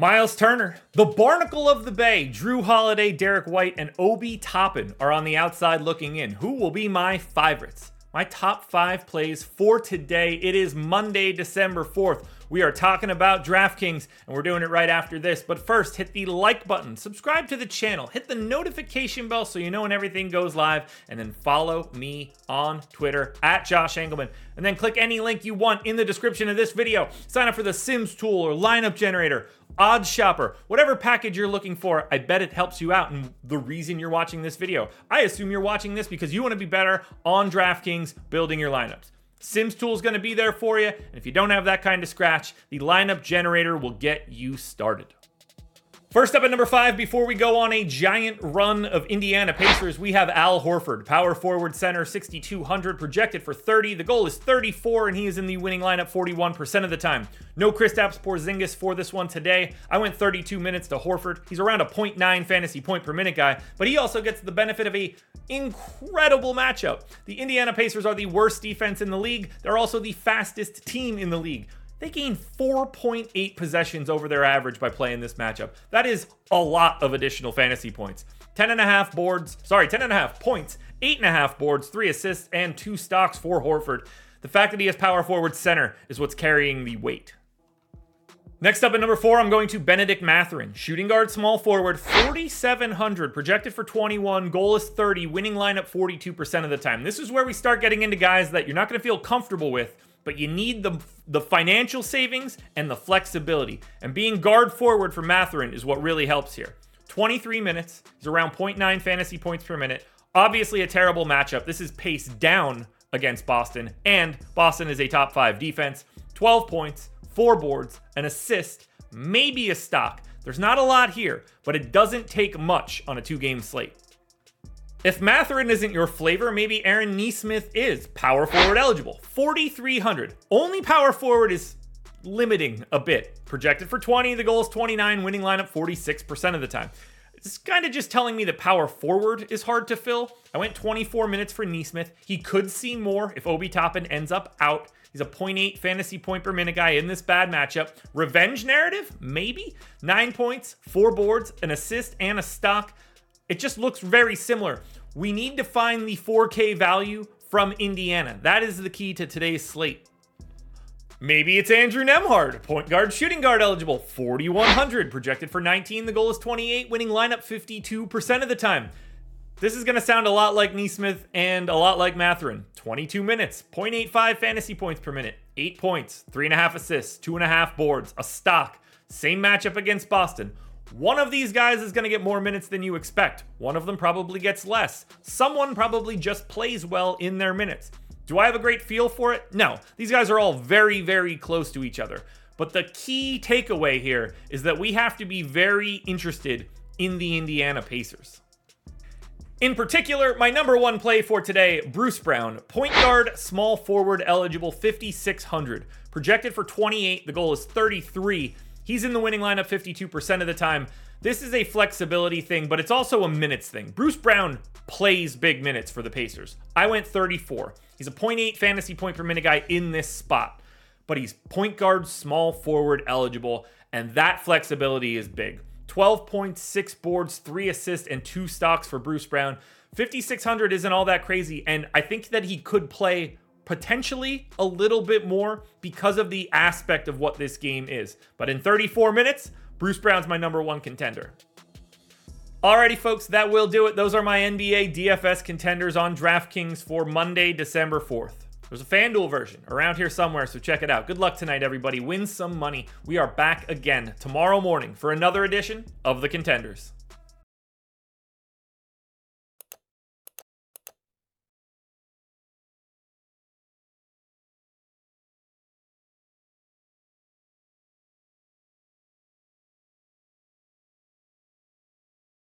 Miles Turner, the Barnacle of the Bay, Jrue Holiday, Derrick White, and Obi Toppin are on the outside looking in. Who will be my favorites? My top five plays for today. It is Monday, December 4th. We are talking about DraftKings, and we're doing it right after this. But first, hit the like button, subscribe to the channel, hit the notification bell so you know when everything goes live, and then follow me on Twitter at Josh Engleman. And then click any link you want in the description of this video. Sign up for the Sims tool or lineup generator, odds shopper, whatever package you're looking for. I bet it helps you out. And the reason you're watching this video, I assume you're watching this because you want to be better on DraftKings building your lineups. Sims tool is going to be there for you. And if you don't have that kind of scratch, the lineup generator will get you started. First up at number five, before we go on a giant run of Indiana Pacers, we have Al Horford, power forward center, 6,200, projected for 30. The goal is 34, and he is in the winning lineup 41% of the time. No Kristaps Porzingis for this one today. I went 32 minutes to Horford. He's around a 0.9 fantasy point per minute guy, but he also gets the benefit of a incredible matchup. The Indiana Pacers are the worst defense in the league. They're also the fastest team in the league. They gained 4.8 possessions over their average by playing this matchup. That is a lot of additional fantasy points. 10 and a half boards, sorry, 10 and a half points, 8 and a half boards, 3 assists, and 2 stocks for Horford. The fact that he has power forward center is what's carrying the weight. Next up at number four, I'm going to Bennedict Mathurin, Shooting guard, small forward, 4,700, projected for 21, goal is 30, winning lineup 42% of the time. This is where we start getting into guys that you're not going to feel comfortable with, but you need the, the financial savings and the flexibility. And being guard forward for Mathurin is what really helps here. 23 minutes, he's around 0.9 fantasy points per minute. Obviously, a terrible matchup. This is pace down against Boston, and Boston is a top five defense. 12 points, four boards, an assist, maybe a stock. There's not a lot here, but it doesn't take much on a two game slate. If Mathurin isn't your flavor, maybe Aaron Nesmith is power forward eligible. 4,300. Only power forward is limiting a bit. Projected for 20, the goal is 29, winning lineup 46% of the time. It's kind of just telling me that power forward is hard to fill. I went 24 minutes for Nesmith. He could see more if Obi Toppin ends up out. He's a 0.8 fantasy point per minute guy in this bad matchup. Revenge narrative? Maybe. Nine points, four boards, an assist, and a stock. It just looks very similar. We need to find the 4K value from Indiana. That is the key to today's slate. Maybe it's Andrew Nembhard, point guard, shooting guard eligible, 4,100, projected for 19. The goal is 28, winning lineup 52% of the time. This is going to sound a lot like Nesmith and a lot like Mathurin. 22 minutes, 0.85 fantasy points per minute, 8 points, 3.5 assists, 2.5 boards, a stock. Same matchup against Boston. One of these guys is going to get more minutes than you expect. One of them probably gets less. Someone probably just plays well in their minutes. Do I have a great feel for it? No. These guys are all very, very close to each other. But the key takeaway here is that we have to be very interested in the Indiana Pacers. In particular, my number one play for today, Bruce Brown, point guard, small forward eligible, 5,600. Projected for 28, the goal is 33. He's in the winning lineup 52% of the time. This is a flexibility thing, but it's also a minutes thing. Bruce Brown plays big minutes for the Pacers. I went 34. He's a 0.8 fantasy point per minute guy in this spot, but he's point guard, small forward eligible, and that flexibility is big. 12.6 boards, three assists, and two stocks for Bruce Brown. 5,600 isn't all that crazy, and I think that he could play potentially a little bit more because of the aspect of what this game is. But in 34 minutes, Bruce Brown's my number one contender. Alrighty, folks, that will do it. Those are my NBA DFS contenders on DraftKings for Monday, December 4th. There's a FanDuel version around here somewhere, so check it out. Good luck tonight, everybody. Win some money. We are back again tomorrow morning for another edition of The Contenders.